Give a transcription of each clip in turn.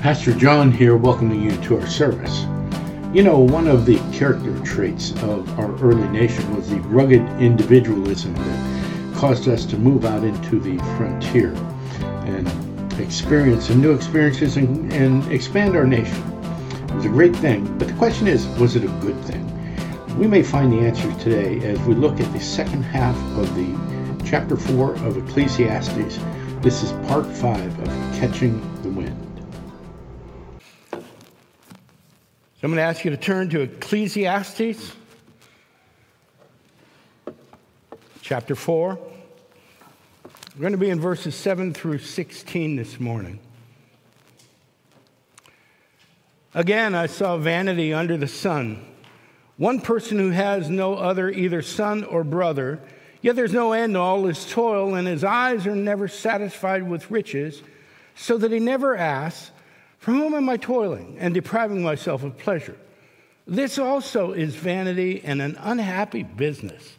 Pastor John here, welcoming you to our service. You know, one of the character traits of our early nation was the rugged individualism that caused us to move out into the frontier and experience some new experiences and, and expand our nation. It was a great thing, but the question is, was it a good thing? We may find the answer today as we look at the second half of the chapter 4 of Ecclesiastes. This is part 5 of Catching the So I'm going to ask you to turn to Ecclesiastes chapter 4. We're going to be in verses 7 through 16 this morning. Again, I saw vanity under the sun. One person who has no other, either son or brother, yet there's no end to all his toil, and his eyes are never satisfied with riches, so that he never asks, for whom am I toiling and depriving myself of pleasure? This also is vanity and an unhappy business.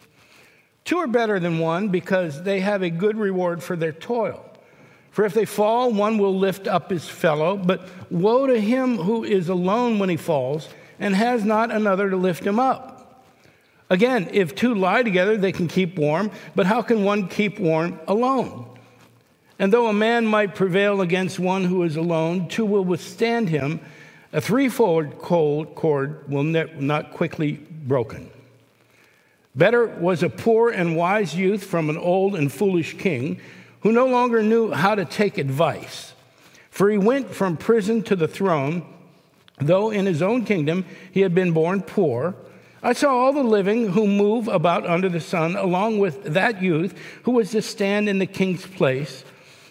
Two are better than one because they have a good reward for their toil. For if they fall, one will lift up his fellow, but woe to him who is alone when he falls and has not another to lift him up. Again, if two lie together, they can keep warm, but how can one keep warm alone? And though a man might prevail against one who is alone, two will withstand him. A threefold cord will not quickly broken. Better was a poor and wise youth from an old and foolish king who no longer knew how to take advice. For he went from prison to the throne, though in his own kingdom he had been born poor. I saw all the living who move about under the sun, along with that youth who was to stand in the king's place.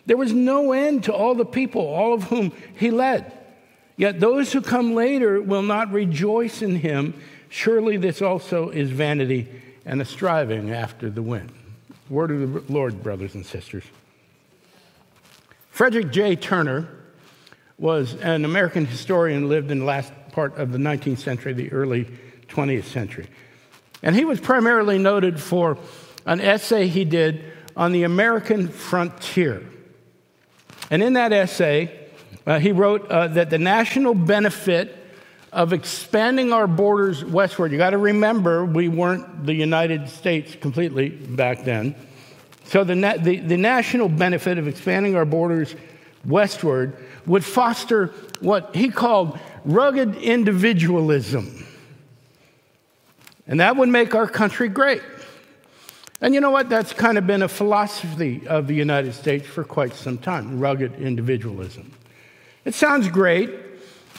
There was no end to all the people, all of whom he led. Yet those who come later will not rejoice in him. Surely this also is vanity and a striving after the wind. Word of the Lord, brothers and sisters. Frederick J. Turner was an American historian, lived in the last part of the 19th century, the early 20th century. And he was primarily noted for an essay he did on the American frontier. And in that essay, uh, he wrote uh, that the national benefit of expanding our borders westward, you got to remember we weren't the United States completely back then. So, the, na- the, the national benefit of expanding our borders westward would foster what he called rugged individualism. And that would make our country great. And you know what? That's kind of been a philosophy of the United States for quite some time rugged individualism. It sounds great.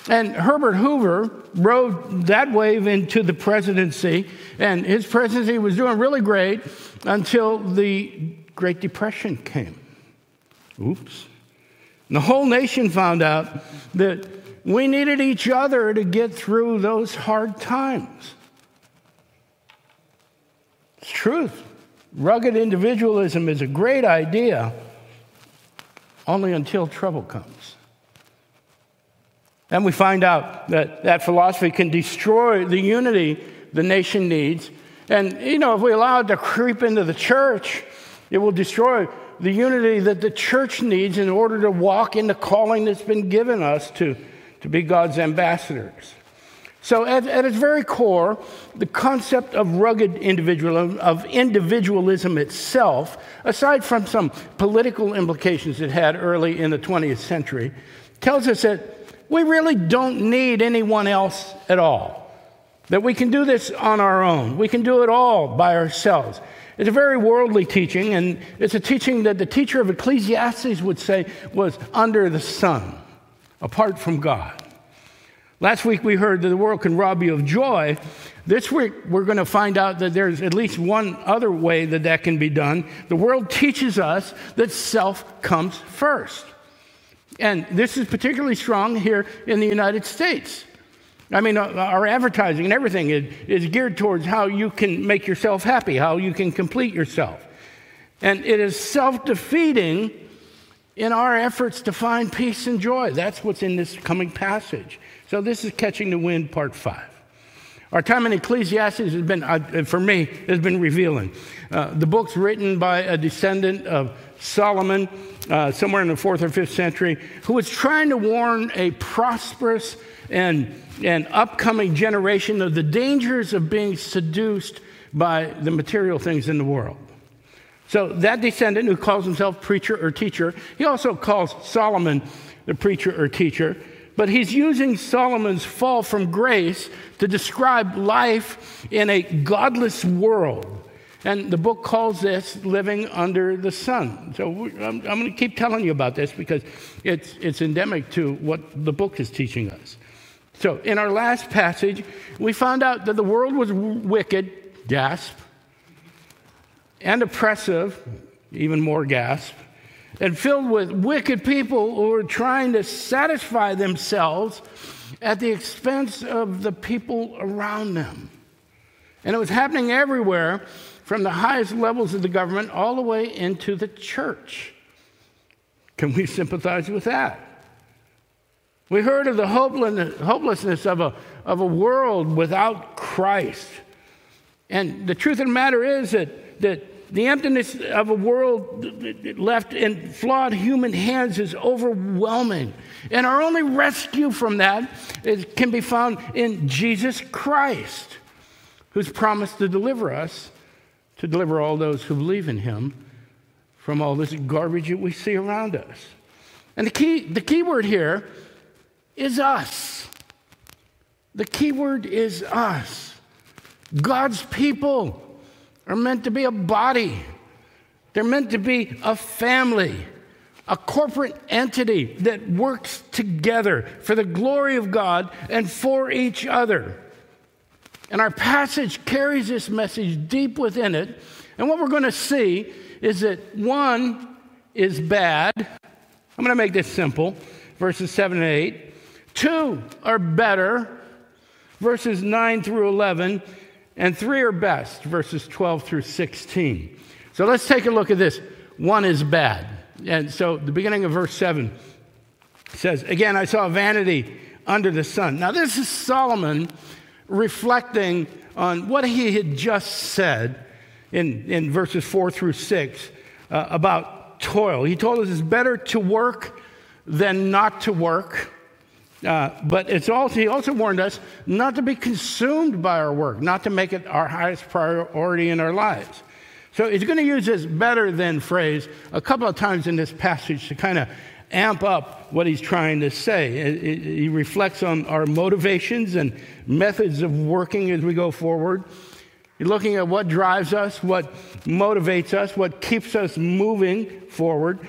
And Herbert Hoover rode that wave into the presidency, and his presidency was doing really great until the Great Depression came. Oops. And the whole nation found out that we needed each other to get through those hard times. It's truth. Rugged individualism is a great idea only until trouble comes. And we find out that that philosophy can destroy the unity the nation needs. And, you know, if we allow it to creep into the church, it will destroy the unity that the church needs in order to walk in the calling that's been given us to, to be God's ambassadors. So, at, at, its very core, the concept of rugged individualism, of individualism itself, aside from some political implications it had early in the 20th century, tells us that we really don't need anyone else at all. That we can do this on our own, we can do it all by ourselves. It's a very worldly teaching, and it's a teaching that the teacher of Ecclesiastes would say was under the sun, apart from God. Last week we heard that the world can rob you of joy. This week we're going to find out that there's at least one other way that that can be done. The world teaches us that self comes first. And this is particularly strong here in the United States. I mean, uh, our advertising and everything is, is geared towards how you can make yourself happy, how you can complete yourself. And it is self defeating in our efforts to find peace and joy. That's what's in this coming passage. So, this is Catching the Wind, part five. Our time in Ecclesiastes has been, uh, for me, has been revealing. Uh, the book's written by a descendant of Solomon, uh, somewhere in the fourth or fifth century, who was trying to warn a prosperous and, and upcoming generation of the dangers of being seduced by the material things in the world. So, that descendant who calls himself preacher or teacher, he also calls Solomon the preacher or teacher, but he's using Solomon's fall from grace to describe life in a godless world. And the book calls this living under the sun. So I'm, I'm going to keep telling you about this because it's, it's endemic to what the book is teaching us. So, in our last passage, we found out that the world was wicked, gasp, and oppressive, even more gasp, and filled with wicked people who were trying to satisfy themselves at the expense of the people around them. And it was happening everywhere, from the highest levels of the government all the way into the church. Can we sympathize with that? We heard of the hopelessness of a, of a world without Christ. And the truth of the matter is that, that the emptiness of a world left in flawed human hands is overwhelming. And our only rescue from that is, can be found in Jesus Christ, who's promised to deliver us, to deliver all those who believe in him from all this garbage that we see around us. And the key, the key word here is us. The key word is us. God's people are meant to be a body, they're meant to be a family, a corporate entity that works together for the glory of God and for each other. And our passage carries this message deep within it. And what we're going to see is that one is bad. I'm going to make this simple verses 7 and 8. Two are better, verses 9 through 11, and three are best, verses 12 through 16. So let's take a look at this. One is bad. And so the beginning of verse 7 says, Again, I saw vanity under the sun. Now, this is Solomon reflecting on what he had just said in, in verses 4 through 6 uh, about toil. He told us it's better to work than not to work. Uh, but it's also, he also warned us not to be consumed by our work, not to make it our highest priority in our lives. So he's going to use this better than phrase a couple of times in this passage to kind of amp up what he's trying to say. He reflects on our motivations and methods of working as we go forward. He's looking at what drives us, what motivates us, what keeps us moving forward,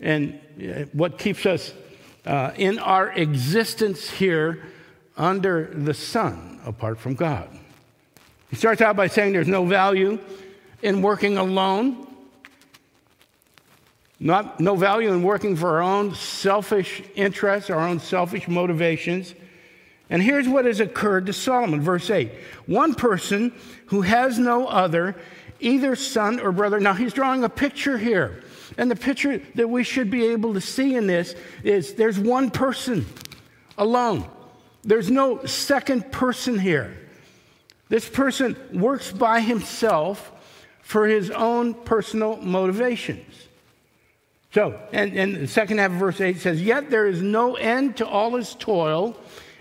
and uh, what keeps us uh, in our existence here under the sun apart from God. He starts out by saying there's no value in working alone, not, no value in working for our own selfish interests, our own selfish motivations. And here's what has occurred to Solomon, verse 8. One person who has no other, either son or brother. Now he's drawing a picture here and the picture that we should be able to see in this is there's one person alone. There's no second person here. This person works by himself for his own personal motivations. So, and, and the second half of verse 8 says, Yet there is no end to all his toil,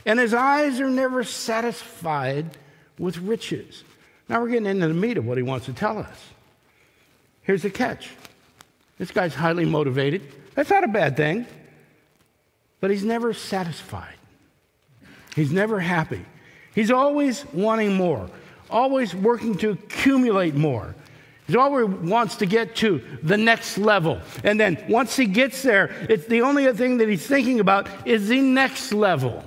and his eyes are never satisfied with riches. Now we're getting into the meat of what he wants to tell us. Here's the catch this guy's highly motivated. That's not a bad thing. But he's never satisfied. He's never happy. He's always wanting more, always working to accumulate more. He always wants to get to the next level. And then once he gets there, it's the only thing that he's thinking about is the next level.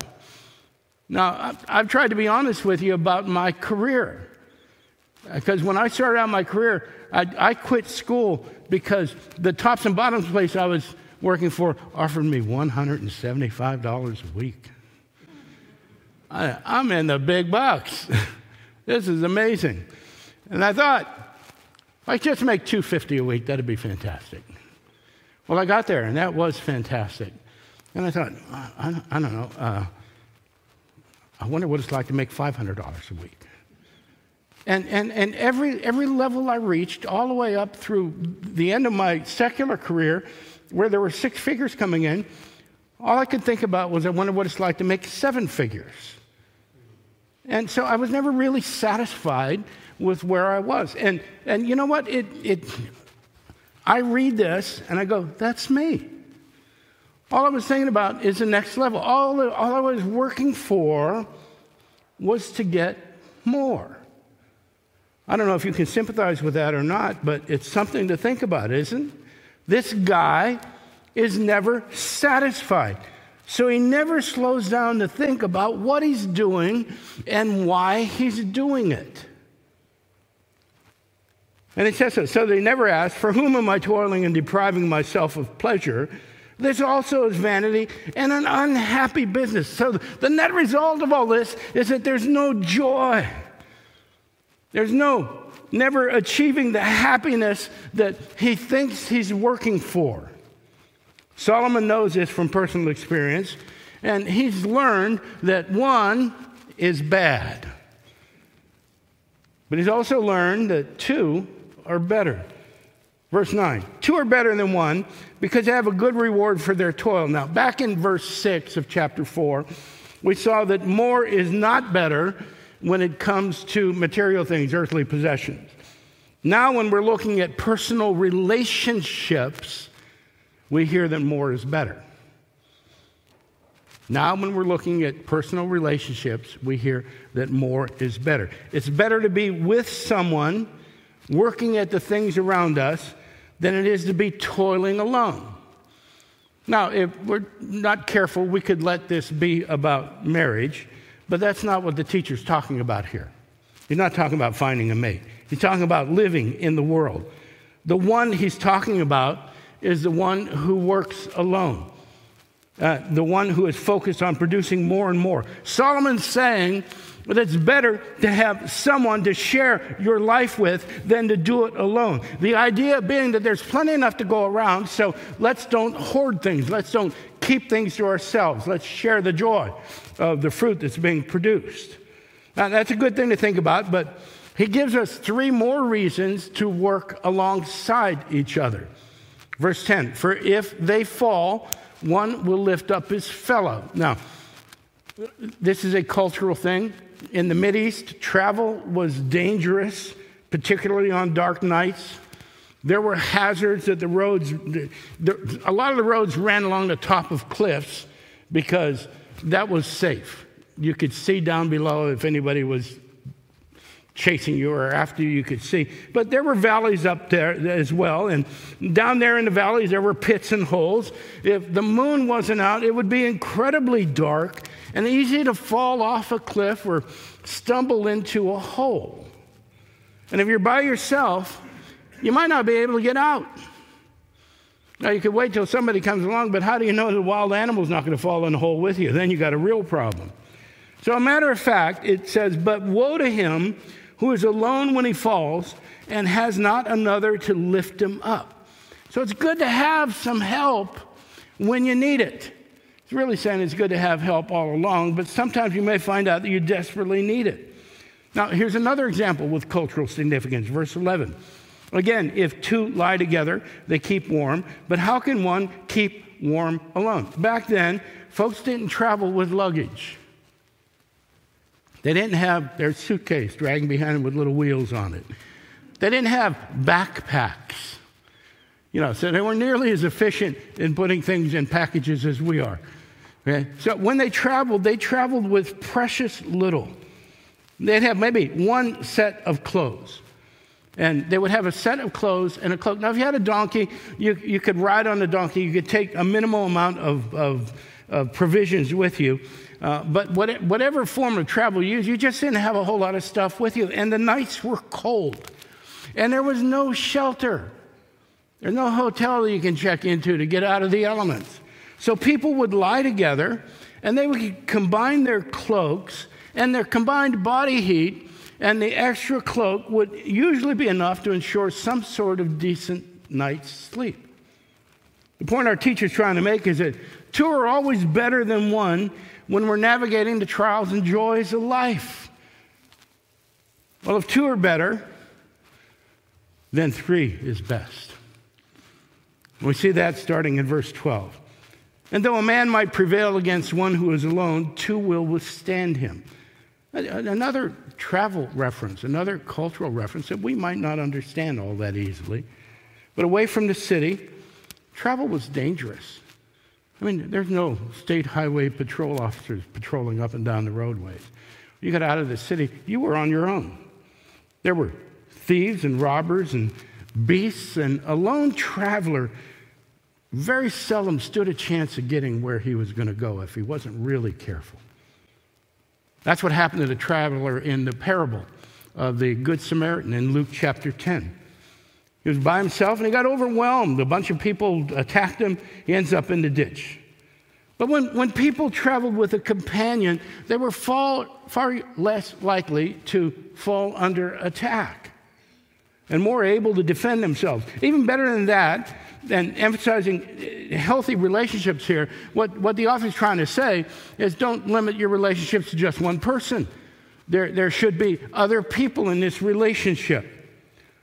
Now, I've tried to be honest with you about my career. Because when I started out my career, I, I quit school because the tops and bottoms place I was working for offered me $175 a week. I, I'm in the big bucks. this is amazing. And I thought, if I just make 250 a week, that'd be fantastic. Well, I got there, and that was fantastic. And I thought, I, I don't know, uh, I wonder what it's like to make $500 a week. And, and, and every, every level I reached, all the way up through the end of my secular career, where there were six figures coming in, all I could think about was I wonder what it's like to make seven figures. And so I was never really satisfied with where I was. And, and you know what? It, it, I read this and I go, that's me. All I was thinking about is the next level. All, all I was working for was to get more. I don't know if you can sympathize with that or not, but it's something to think about, isn't it? This guy is never satisfied. So he never slows down to think about what he's doing and why he's doing it. And it says so. So they never ask, For whom am I toiling and depriving myself of pleasure? This also is vanity and an unhappy business. So the net result of all this is that there's no joy. There's no never achieving the happiness that he thinks he's working for. Solomon knows this from personal experience, and he's learned that one is bad. But he's also learned that two are better. Verse 9 Two are better than one because they have a good reward for their toil. Now, back in verse 6 of chapter 4, we saw that more is not better when it comes to material things, earthly possessions. Now, when we're looking at personal relationships, we hear that more is better. Now, when we're looking at personal relationships, we hear that more is better. It's better to be with someone working at the things around us than it is to be toiling alone. Now, if we're not careful, we could let this be about marriage, but that's not what the teacher's talking about here. He's not talking about finding a mate, he's talking about living in the world. The one he's talking about is the one who works alone, uh, the one who is focused on producing more and more. Solomon's saying that it's better to have someone to share your life with than to do it alone. The idea being that there's plenty enough to go around, so let's don't hoard things. Let's don't keep things to ourselves. Let's share the joy of the fruit that's being produced. Now, that's a good thing to think about, but he gives us three more reasons to work alongside each other. Verse 10 For if they fall, one will lift up his fellow. Now, this is a cultural thing in the Mideast, travel was dangerous, particularly on dark nights. There were hazards that the roads, the, a lot of the roads ran along the top of cliffs because that was safe. You could see down below if anybody was chasing you or after you, you could see. But there were valleys up there as well. And down there in the valleys, there were pits and holes. If the moon wasn't out, it would be incredibly dark and easy to fall off a cliff or stumble into a hole. And if you're by yourself, you might not be able to get out. Now, you could wait till somebody comes along, but how do you know the wild animal's not going to fall in the hole with you? Then you got a real problem. So, a matter of fact, it says, But woe to him who is alone when he falls and has not another to lift him up. So, it's good to have some help when you need it. It's really saying it's good to have help all along, but sometimes you may find out that you desperately need it. Now, here's another example with cultural significance, verse 11. Again, if two lie together, they keep warm, but how can one keep warm alone? Back then, folks didn't travel with luggage. They didn't have their suitcase dragging behind them with little wheels on it. They didn't have backpacks. You know, so they weren't nearly as efficient in putting things in packages as we are. Okay? So when they traveled, they traveled with precious little. They'd have maybe one set of clothes. And they would have a set of clothes and a cloak. Now, if you had a donkey, you, you could ride on the donkey. You could take a minimal amount of, of, of provisions with you. Uh, but what, whatever form of travel you used, you just didn't have a whole lot of stuff with you. And the nights were cold. And there was no shelter. There's no hotel that you can check into to get out of the elements. So people would lie together and they would combine their cloaks and their combined body heat, and the extra cloak would usually be enough to ensure some sort of decent night's sleep. The point our teacher's trying to make is that two are always better than one when we're navigating the trials and joys of life. Well, if two are better, then three is best. We see that starting in verse 12. And though a man might prevail against one who is alone, two will withstand him. Another travel reference, another cultural reference that we might not understand all that easily. But away from the city, travel was dangerous. I mean, there's no state highway patrol officers patrolling up and down the roadways. You got out of the city, you were on your own. There were thieves and robbers and beasts, and a lone traveler very seldom stood a chance of getting where he was going to go if he wasn't really careful. That's what happened to the traveler in the parable of the Good Samaritan in Luke chapter 10. He was by himself and he got overwhelmed. A bunch of people attacked him. He ends up in the ditch. But when, when people traveled with a companion, they were far, far less likely to fall under attack and more able to defend themselves. Even better than that, and emphasizing uh, healthy relationships here, what, what the author is trying to say is don't limit your relationships to just one person. There, there should be other people in this relationship.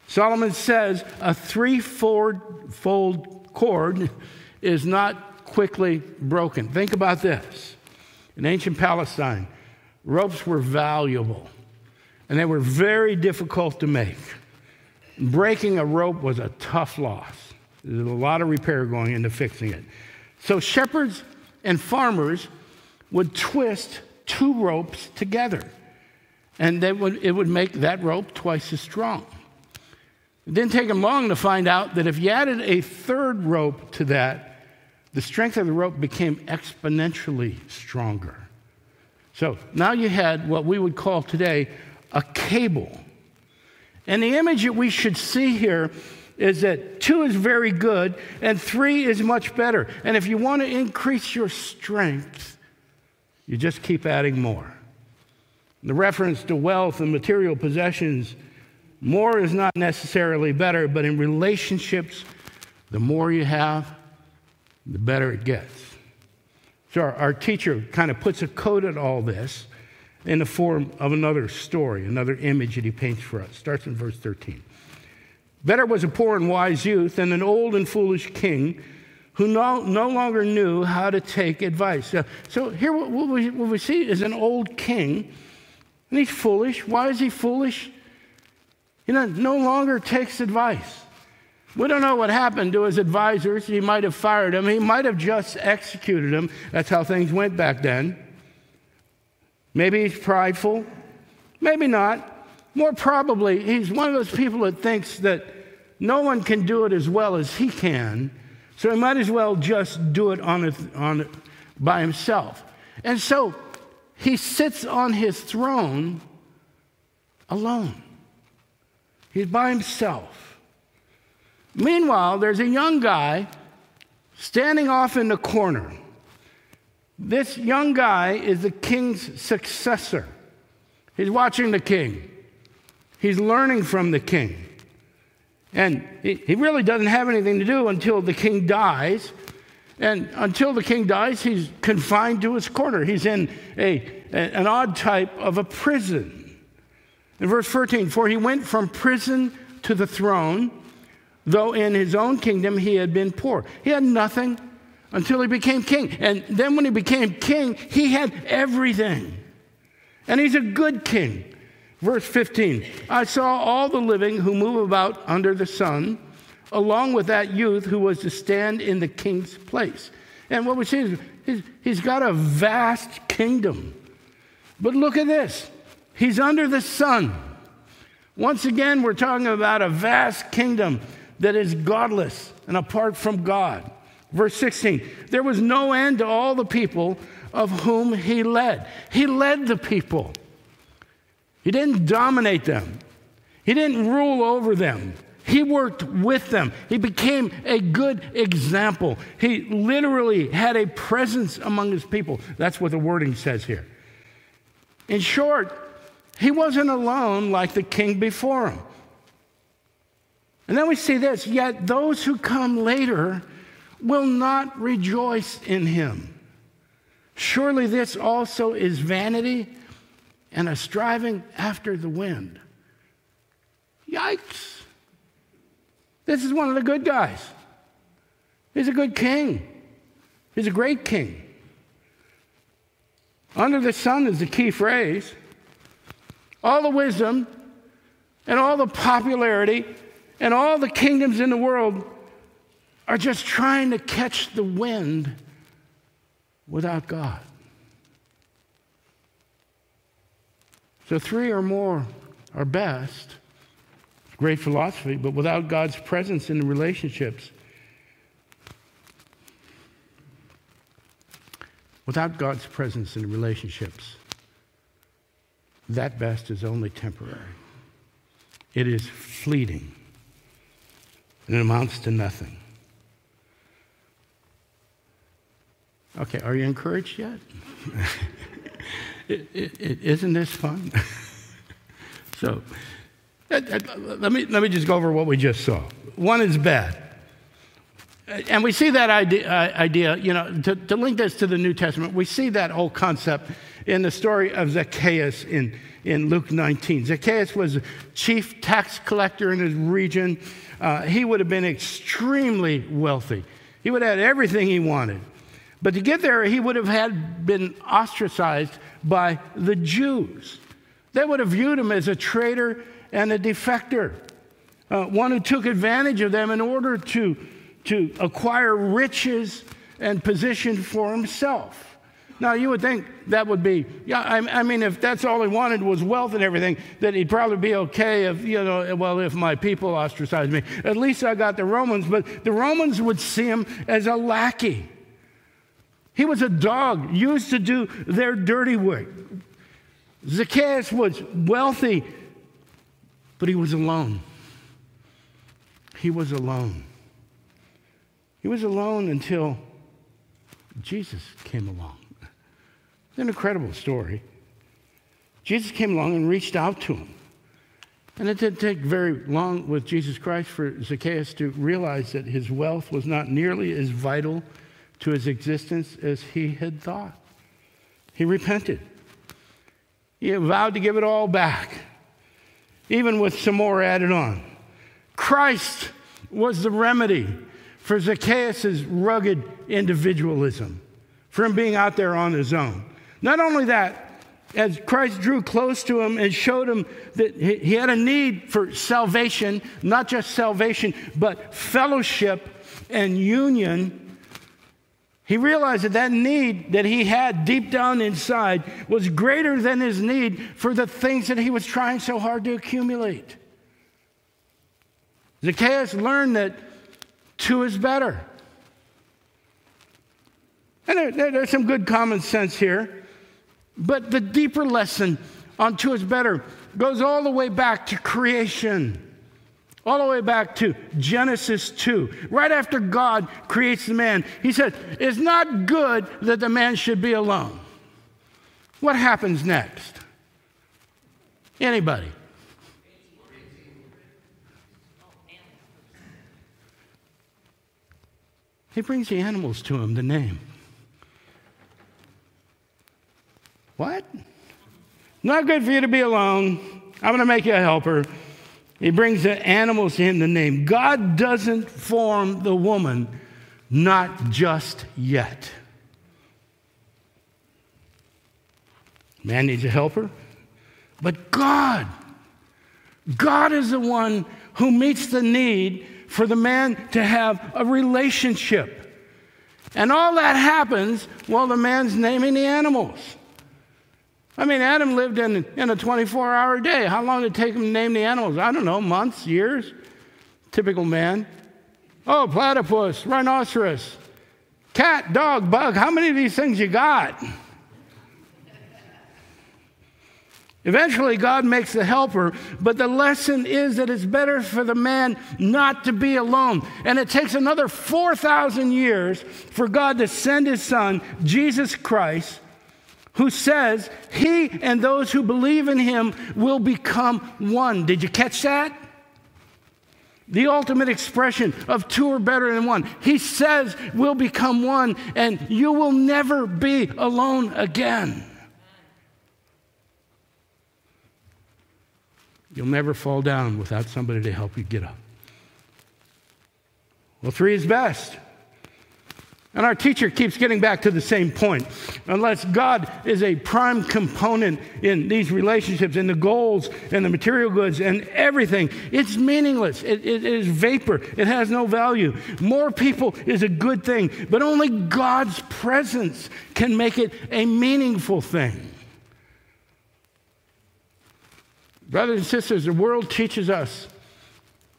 Solomon says a threefold cord is not quickly broken. Think about this. In ancient Palestine, ropes were valuable and they were very difficult to make. Breaking a rope was a tough loss. There's a lot of repair going into fixing it. So shepherds and farmers would twist two ropes together, and would, it would make that rope twice as strong. It didn't take them long to find out that if you added a third rope to that, the strength of the rope became exponentially stronger. So now you had what we would call today a cable. And the image that we should see here is that two is very good and three is much better. And if you want to increase your strength, you just keep adding more. The reference to wealth and material possessions, more is not necessarily better, but in relationships, the more you have, the better it gets. So our, our teacher kind of puts a code at all this in the form of another story, another image that he paints for us. Starts in verse 13. Better was a poor and wise youth than an old and foolish king who no, no longer knew how to take advice. So, so here, what we, what we see is an old king, and he's foolish. Why is he foolish? He no longer takes advice. We don't know what happened to his advisors. He might have fired him. He might have just executed him. That's how things went back then. Maybe he's prideful. Maybe not. More probably, he's one of those people that thinks that no one can do it as well as he can, so he might as well just do it on, it, on it by himself. And so he sits on his throne alone. He's by himself. Meanwhile, there's a young guy standing off in the corner. This young guy is the king's successor. He's watching the king. He's learning from the king. And he really doesn't have anything to do until the king dies. And until the king dies, he's confined to his corner. He's in a, an odd type of a prison. In verse 14, for he went from prison to the throne, though in his own kingdom he had been poor. He had nothing until he became king. And then when he became king, he had everything. And he's a good king. Verse 15 I saw all the living who move about under the sun, along with that youth who was to stand in the king's place. And what we see is he's, got a vast kingdom. But look at this he's under the sun. Once again, we're talking about a vast kingdom that is godless and apart from God. Verse 16 There was no end to all the people of whom he led. He led the people. He didn't dominate them, He didn't rule over them. He worked with them. He became a good example. He literally had a presence among his people. That's what the wording says here. In short, he wasn't alone like the king before him. And then we see this yet those who come later will not rejoice in him. Surely this also is vanity and a striving after the wind. Yikes. This is one of the good guys. He's a good king. He's a great king. Under the sun is the key phrase. All the wisdom and all the popularity and all the kingdoms in the world are just trying to catch the wind without God. So, three or more are best. Great philosophy, but without God's presence in the relationships, without God's presence in the relationships, that best is only temporary. It is fleeting and it amounts to nothing. Okay, are you encouraged yet? it, it, isn't this fun? so, uh, uh, let me, let me just go over what we just saw. One is bad. And we see that idea, uh, idea you know, to, to link this to the New Testament, we see that whole concept in the story of Zacchaeus in, in Luke 19. Zacchaeus was chief tax collector in his region. Uh, he would have been extremely wealthy. He would have had everything he wanted. But to get there, he would have had been ostracized by the Jews. They would have viewed him as a traitor and a defector, uh, one who took advantage of them in order to, to acquire riches and position for himself. Now, you would think that would be, yeah, I, I, mean, if that's all he wanted was wealth and everything, that he'd probably be okay if, you know, well, if my people ostracize me. At least I got the Romans, but the Romans would see him as a lackey. He was a dog used to do their dirty work. Zacchaeus was wealthy, but he was alone. He was alone. He was alone until Jesus came along. It's an incredible story. Jesus came along and reached out to him. And it didn't take very long with Jesus Christ for Zacchaeus to realize that his wealth was not nearly as vital to his existence as he had thought. He repented. He vowed to give it all back, even with some more added on. Christ was the remedy for Zacchaeus' rugged individualism, for him being out there on his own. Not only that, as Christ drew close to him and showed him that he had a need for salvation, not just salvation, but fellowship and union he realized that that need that he had deep down inside was greater than his need for the things that he was trying so hard to accumulate. Zacchaeus learned that two is better. And there, there, there's some good common sense here. But the deeper lesson on two is better goes all the way back to creation all the way back to Genesis 2. Right after God creates the man, he said, It's not good that the man should be alone. What happens next? Anybody? He brings the animals to him, the name. What? Not good for you to be alone. I'm going to make you a helper. He brings the animals in the name. God doesn't form the woman, not just yet. Man needs a helper, but God, God is the one who meets the need for the man to have a relationship. And all that happens while the man's naming the animals. I mean, Adam lived in, in a 24 hour day. How long did it take him to name the animals? I don't know, months, years? Typical man. Oh, platypus, rhinoceros, cat, dog, bug. How many of these things you got? Eventually, God makes the helper, but the lesson is that it's better for the man not to be alone. And it takes another 4,000 years for God to send his son, Jesus Christ, who says he and those who believe in him will become one. Did you catch that? the ultimate expression of two are better than one. He says we'll become one, and you will never be alone again. You'll never fall down without somebody to help you get up. Well, three is best. And our teacher keeps getting back to the same point. Unless God is a prime component in these relationships, in the goals and the material goods and everything, it's meaningless. It, it is vapor. It has no value. More people is a good thing, but only God's presence can make it a meaningful thing. Brothers and sisters, the world teaches us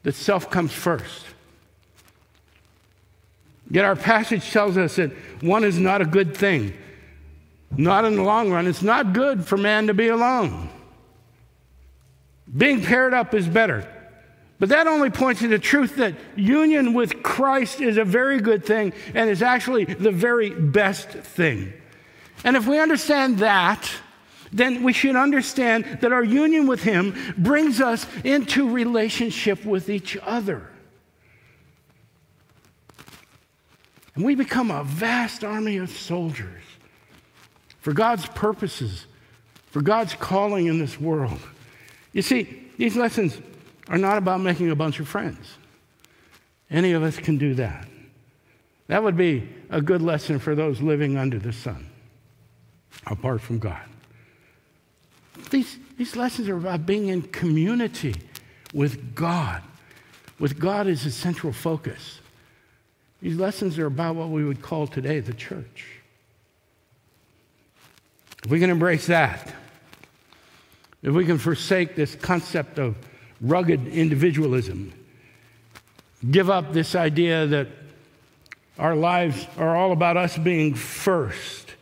that self comes first. Yet our passage tells us that one is not a good thing. Not in the long run. It's not good for man to be alone. Being paired up is better. But that only points to the truth that union with Christ is a very good thing and is actually the very best thing. And if we understand that, then we should understand that our union with Him brings us into relationship with each other. And we become a vast army of soldiers for God's purposes, for God's calling in this world. You see, these lessons are not about making a bunch of friends. Any of us can do that. That would be a good lesson for those living under the sun, apart from God. These, these lessons are about being in community with God, with God as a central focus. These lessons are about what we would call today the church. If we can embrace that, if we can forsake this concept of rugged individualism, give up this idea that our lives are all about us being first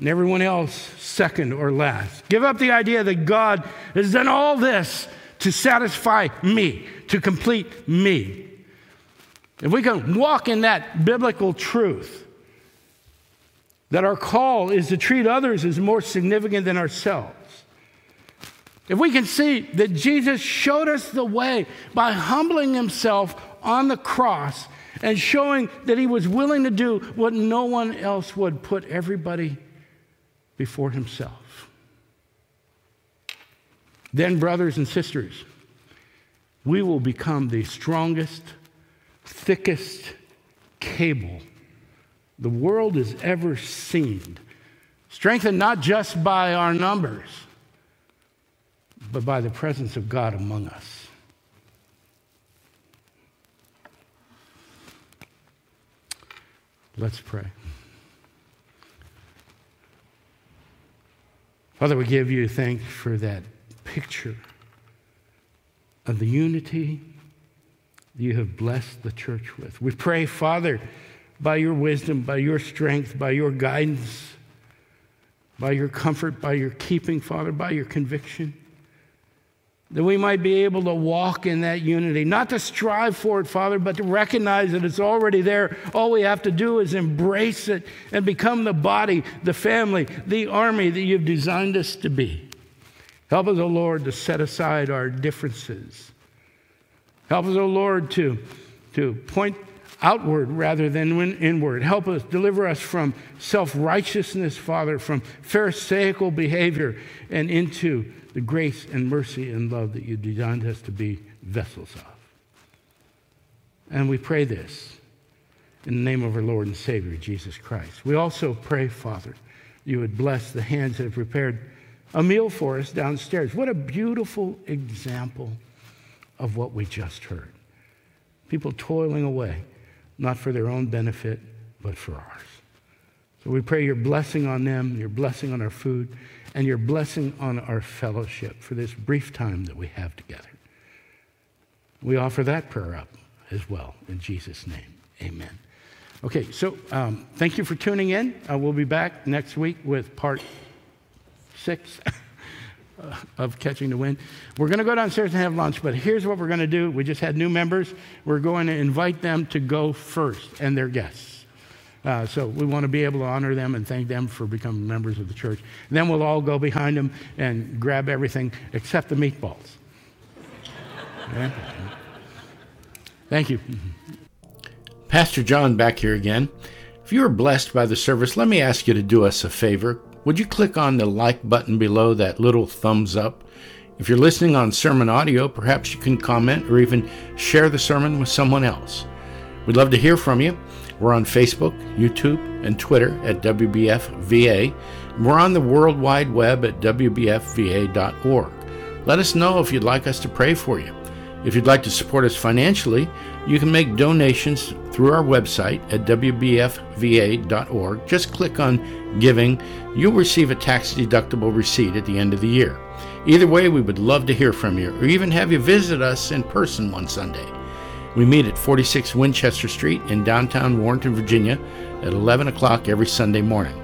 and everyone else second or last. Give up the idea that God has done all this to satisfy me, to complete me. If we can walk in that biblical truth, that our call is to treat others as more significant than ourselves. If we can see that Jesus showed us the way by humbling himself on the cross and showing that he was willing to do what no one else would put everybody before himself. Then, brothers and sisters, we will become the strongest thickest cable the world has ever seen, strengthened not just by our numbers, but by the presence of God among us. Let's pray. Father, we give you thanks for that picture of the unity you have blessed the church with. We pray, Father, by your wisdom, by your strength, by your guidance, by your comfort, by your keeping, Father, by your conviction, that we might be able to walk in that unity, not to strive for it, Father, but to recognize that it's already there. All we have to do is embrace it and become the body, the family, the army that you've designed us to be. Help us, O oh Lord, to set aside our differences Help us, O Lord, to, to point outward rather than inward. Help us, deliver us from self righteousness, Father, from Pharisaical behavior, and into the grace and mercy and love that you designed us to be vessels of. And we pray this in the name of our Lord and Savior, Jesus Christ. We also pray, Father, you would bless the hands that have prepared a meal for us downstairs. What a beautiful example of what we just heard. People toiling away, not for their own benefit, but for ours. So we pray your blessing on them, your blessing on our food, and your blessing on our fellowship for this brief time that we have together. We offer that prayer up as well in Jesus' name. Amen. Okay, so um, thank you for tuning in. Uh, we'll be back next week with part six. Uh, of catching the wind. We're going to go downstairs and have lunch, but here's what we're going to do. We just had new members. We're going to invite them to go first and their guests. Uh, so we want to be able to honor them and thank them for becoming members of the church. And then we'll all go behind them and grab everything except the meatballs. Thank you. Pastor John back here again. If you were blessed by the service, let me ask you to do us a favor. Would you click on the like button below that little thumbs up? If you're listening on sermon audio, perhaps you can comment or even share the sermon with someone else. We'd love to hear from you. We're on Facebook, YouTube, and Twitter at WBFVA. We're on the World Wide Web at WBFVA.org. Let us know if you'd like us to pray for you. If you'd like to support us financially, you can make donations through our website at WBFVA.org. Just click on Giving. You'll receive a tax deductible receipt at the end of the year. Either way, we would love to hear from you or even have you visit us in person one Sunday. We meet at 46 Winchester Street in downtown Warrenton, Virginia at 11 o'clock every Sunday morning.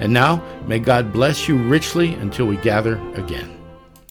And now, may God bless you richly until we gather again.